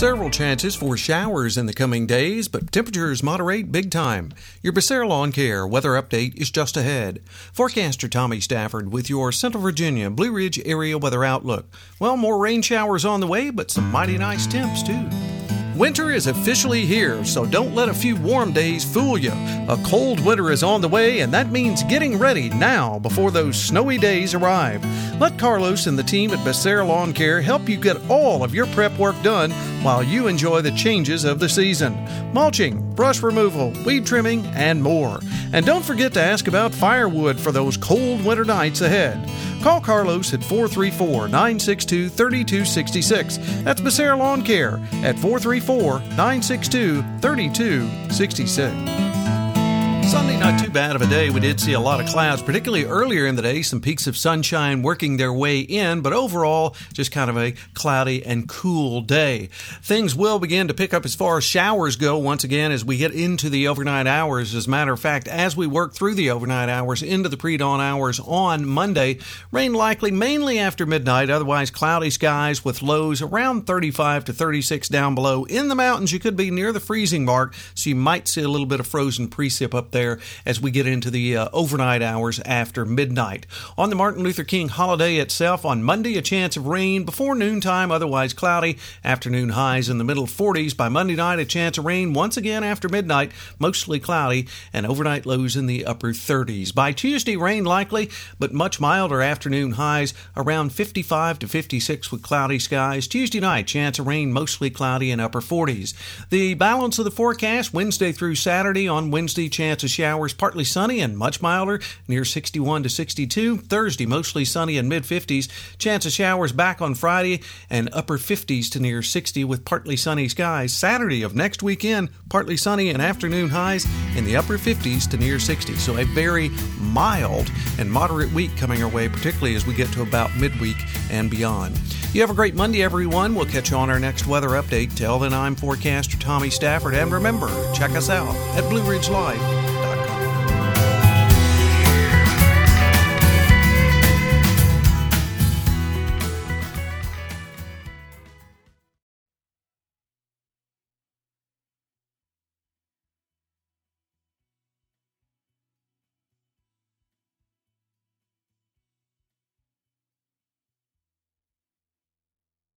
Several chances for showers in the coming days, but temperatures moderate big time. Your Becerra Lawn Care weather update is just ahead. Forecaster Tommy Stafford with your Central Virginia Blue Ridge area weather outlook. Well, more rain showers on the way, but some mighty nice temps too. Winter is officially here, so don't let a few warm days fool you. A cold winter is on the way, and that means getting ready now before those snowy days arrive. Let Carlos and the team at Becerra Lawn Care help you get all of your prep work done while you enjoy the changes of the season mulching, brush removal, weed trimming, and more. And don't forget to ask about firewood for those cold winter nights ahead. Call Carlos at 434 962 3266. That's Becerra Lawn Care at 434 962 3266. Sunday, not too bad of a day. We did see a lot of clouds, particularly earlier in the day, some peeks of sunshine working their way in, but overall, just kind of a cloudy and cool day. Things will begin to pick up as far as showers go once again as we get into the overnight hours. As a matter of fact, as we work through the overnight hours into the pre dawn hours on Monday, rain likely mainly after midnight, otherwise, cloudy skies with lows around 35 to 36 down below. In the mountains, you could be near the freezing mark, so you might see a little bit of frozen precip up there as we get into the uh, overnight hours after midnight. On the Martin Luther King holiday itself, on Monday, a chance of rain before noontime, otherwise cloudy. Afternoon highs in the middle 40s. By Monday night, a chance of rain once again after midnight, mostly cloudy, and overnight lows in the upper 30s. By Tuesday, rain likely, but much milder afternoon highs around 55 to 56 with cloudy skies. Tuesday night, chance of rain mostly cloudy in upper 40s. The balance of the forecast Wednesday through Saturday. On Wednesday, chance of showers, partly sunny and much milder, near 61 to 62. Thursday, mostly sunny and mid 50s. Chance of showers back on Friday and upper 50s to near 60 with partly sunny skies. Saturday of next weekend, partly sunny and afternoon highs in the upper 50s to near 60. So a very mild and moderate week coming our way, particularly as we get to about midweek and beyond. You have a great Monday, everyone. We'll catch you on our next weather update. Till then, I'm forecaster Tommy Stafford, and remember, check us out at Blue Ridge Live